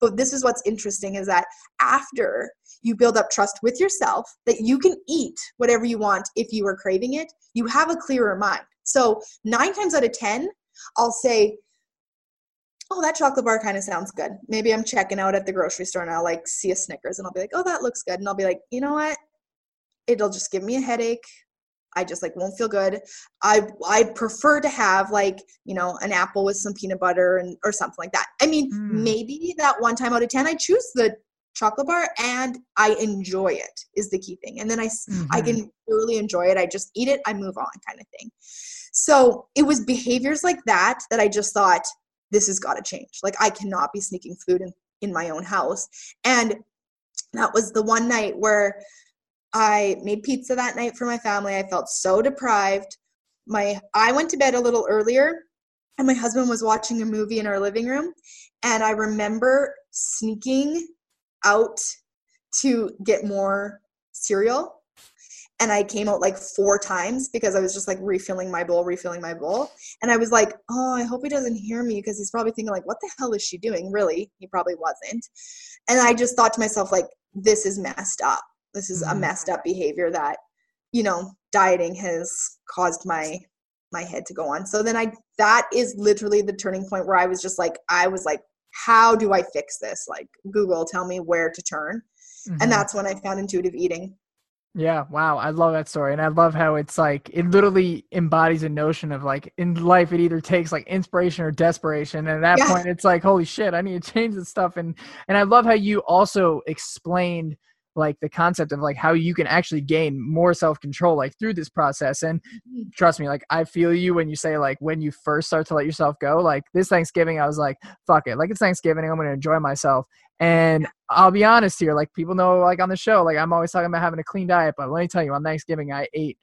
Speaker 3: but this is what's interesting is that after you build up trust with yourself that you can eat whatever you want if you are craving it you have a clearer mind so nine times out of ten i'll say oh that chocolate bar kind of sounds good maybe i'm checking out at the grocery store and i'll like see a snickers and i'll be like oh that looks good and i'll be like you know what it'll just give me a headache I just like won't feel good. I I prefer to have like, you know, an apple with some peanut butter and or something like that. I mean, mm. maybe that one time out of 10 I choose the chocolate bar and I enjoy it is the key thing. And then I mm-hmm. I can really enjoy it. I just eat it, I move on kind of thing. So, it was behaviors like that that I just thought this has got to change. Like I cannot be sneaking food in in my own house. And that was the one night where I made pizza that night for my family. I felt so deprived. My I went to bed a little earlier and my husband was watching a movie in our living room and I remember sneaking out to get more cereal and I came out like four times because I was just like refilling my bowl, refilling my bowl. And I was like, oh, I hope he doesn't hear me because he's probably thinking like, what the hell is she doing? Really? He probably wasn't. And I just thought to myself like, this is messed up. This is a mm-hmm. messed up behavior that, you know, dieting has caused my my head to go on. So then I that is literally the turning point where I was just like I was like how do I fix this? Like Google tell me where to turn. Mm-hmm. And that's when I found intuitive eating.
Speaker 2: Yeah, wow. I love that story. And I love how it's like it literally embodies a notion of like in life it either takes like inspiration or desperation. And at that yeah. point it's like, holy shit, I need to change this stuff. And and I love how you also explained like the concept of like how you can actually gain more self-control like through this process and
Speaker 3: Mm-hmm.
Speaker 2: trust me like i feel you when you say like when you first start to let yourself go like this thanksgiving i was like fuck it like it's thanksgiving i'm gonna enjoy myself and i'll be honest here like people know like on the show like i'm always talking about having a clean diet but let me tell you on thanksgiving i ate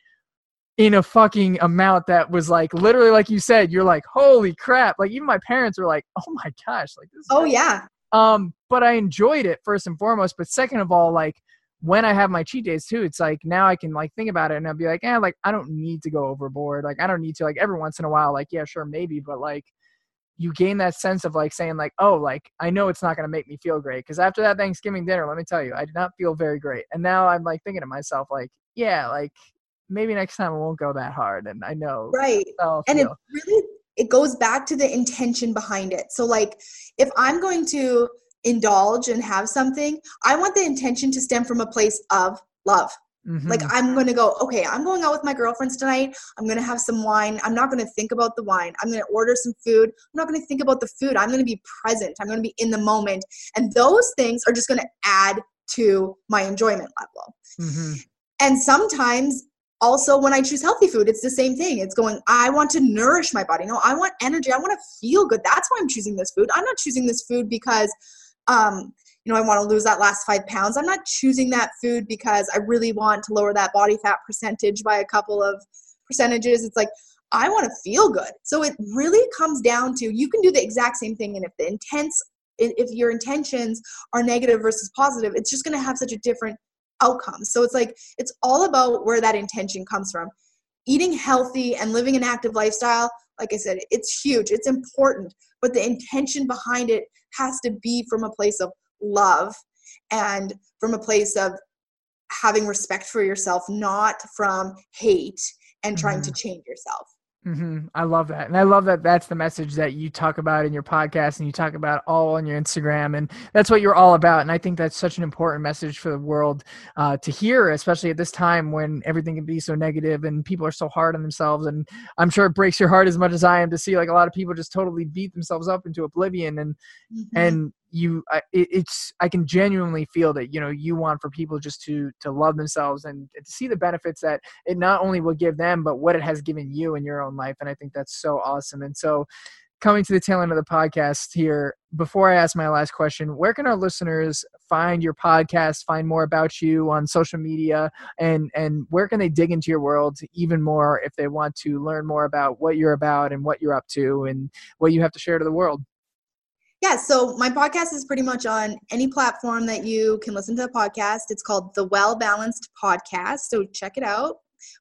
Speaker 2: in a fucking amount that was like literally like you said you're like holy crap like even my parents were like oh my gosh like this is
Speaker 3: Oh yeah.
Speaker 2: um, but I enjoyed it first and foremost. But second of all, like when I have my cheat days too, it's like now I can like think about it and I'll be like, yeah, like I don't need to go overboard. Like I don't need to like every once in a while, like, yeah, sure, maybe, but like you gain that sense of like saying like, oh, like I know it's not gonna make me feel great. Cause after that Thanksgiving dinner, let me tell you, I did not feel very great. And now I'm like thinking to myself, like, yeah, like maybe next time I won't go that hard. And I know
Speaker 3: Right.
Speaker 2: I'll
Speaker 3: and it really it goes back to the intention behind it so like if i'm going to indulge and have something i want the intention to stem from a place of love like
Speaker 2: Mhm.
Speaker 3: i'm going to go okay i'm going out with my girlfriends tonight i'm going to have some wine i'm not going to think about the wine i'm going to order some food i'm not going to think about the food i'm going to be present i'm going to be in the moment and those things are just going to add to my enjoyment level
Speaker 2: Mhm.
Speaker 3: and sometimes also when I choose healthy food, it's the same thing. It's going, I want to nourish my body. No, I want energy. I want to feel good. That's why I'm choosing this food. I'm not choosing this food because um, you know, I want to lose that last five pounds. I'm not choosing that food because I really want to lower that body fat percentage by a couple of percentages. It's like I want to feel good. So it really comes down to you can do the exact same thing. And if the intense, if your intentions are negative versus positive, it's just going to have such a different outcome. So it's like it's all about where that intention comes from. Eating healthy and living an active lifestyle, like I said, it's huge. It's important, but the intention behind it has to be from a place of love and from a place of having respect for yourself, not from hate and trying to change yourself.
Speaker 2: hmm I love that. And I love that that's the message that you talk about in your podcast and you talk about all on your Instagram. And that's what you're all about. And I think that's such an important message for the world uh, to hear, especially at this time when everything can be so negative and people are so hard on themselves. And I'm sure it breaks your heart as much as I am to see like a lot of people just totally beat themselves up into oblivion. And
Speaker 3: Mhm.
Speaker 2: and you I, it's i can genuinely feel that you know you want for people just to to love themselves and to see the benefits that it not only will give them but what it has given you in your own life and i think that's so awesome. And so coming to the tail end of the podcast here before i ask my last question where can our listeners find your podcast find more about you on social media and and where can they dig into your world even more if they want to learn more about what you're about and what you're up to and what you have to share to the world
Speaker 3: Yeah, so my podcast is pretty much on any platform that you can listen to a podcast. It's called the Well Balanced Podcast. So check it out.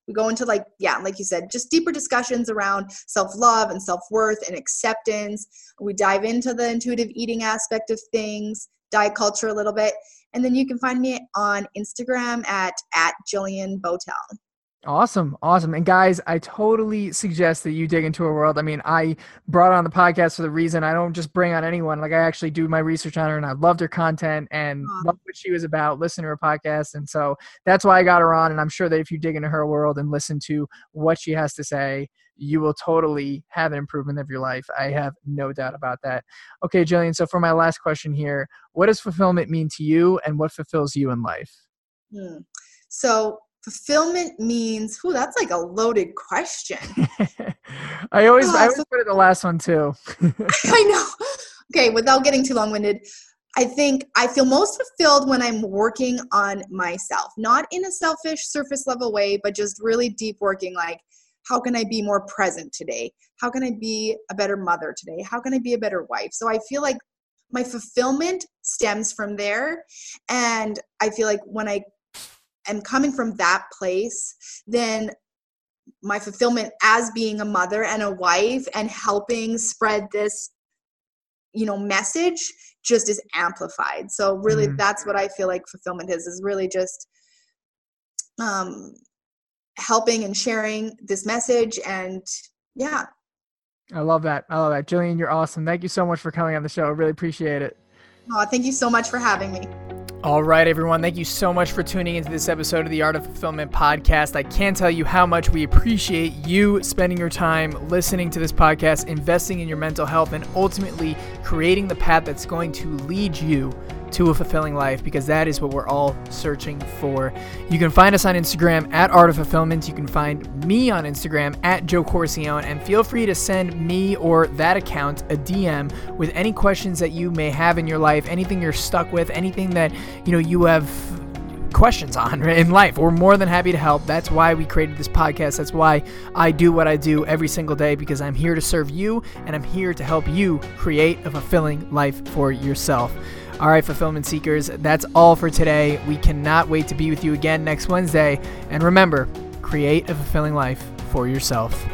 Speaker 3: We go into like, yeah, like you said, just deeper discussions around self love and self worth and acceptance. We dive into the intuitive eating aspect of things, diet culture a little bit. And then you can find me on Instagram at, at Jillian Bowtell.
Speaker 2: Awesome, awesome. And guys, I totally suggest that you dig into her world. I mean, I brought on the podcast for the reason I don't just bring on anyone. Like I actually do my research on her and I loved her content and
Speaker 3: Aw.
Speaker 2: loved what she was about, listen to her podcast. And so that's why I got her on. And I'm sure that if you dig into her world and listen to what she has to say, you will totally have an improvement of your life. I have no doubt about that. Okay, Jillian. So for my last question here, what does fulfillment mean to you and what fulfills you in life?
Speaker 3: Hmm. So fulfillment means, whew, that's like a loaded question.
Speaker 2: I always I
Speaker 3: Ah,
Speaker 2: always
Speaker 3: so-
Speaker 2: put it the last one too.
Speaker 3: I know. Okay, without getting too long winded, I think I feel most fulfilled when I'm working on myself, not in a selfish surface level way, but just really deep working like, how can I be more present today? How can I be a better mother today? How can I be a better wife? So I feel like my fulfillment stems from there. And I feel like when I am coming from that place, then my fulfillment as being a mother and a wife and helping spread this you know message just is amplified so really
Speaker 2: Mhm.
Speaker 3: that's what i feel like fulfillment is is really just um helping and sharing this message and yeah
Speaker 2: I love that. I love that. Jillian, you're awesome. Thank you so much for coming on the show. I really appreciate it.
Speaker 3: oh, thank you so much for having me
Speaker 2: All right, everyone. Thank you so much for tuning into this episode of the Art of Fulfillment podcast. I can't tell you how much we appreciate you spending your time listening to this podcast, investing in your mental health, and ultimately creating the path that's going to lead you to a fulfilling life because that is what we're all searching for. You can find us on Instagram at Art of Fulfillment. You can find me on Instagram at Joe Corcione, and feel free to send me or that account a DM with any questions that you may have in your life, anything you're stuck with, anything that you know you have questions on in life. We're more than happy to help. That's why we created this podcast. That's why I do what I do every single day because I'm here to serve you and I'm here to help you create a fulfilling life for yourself. All right, fulfillment seekers, that's all for today. We cannot wait to be with you again next Wednesday. And remember, create a fulfilling life for yourself.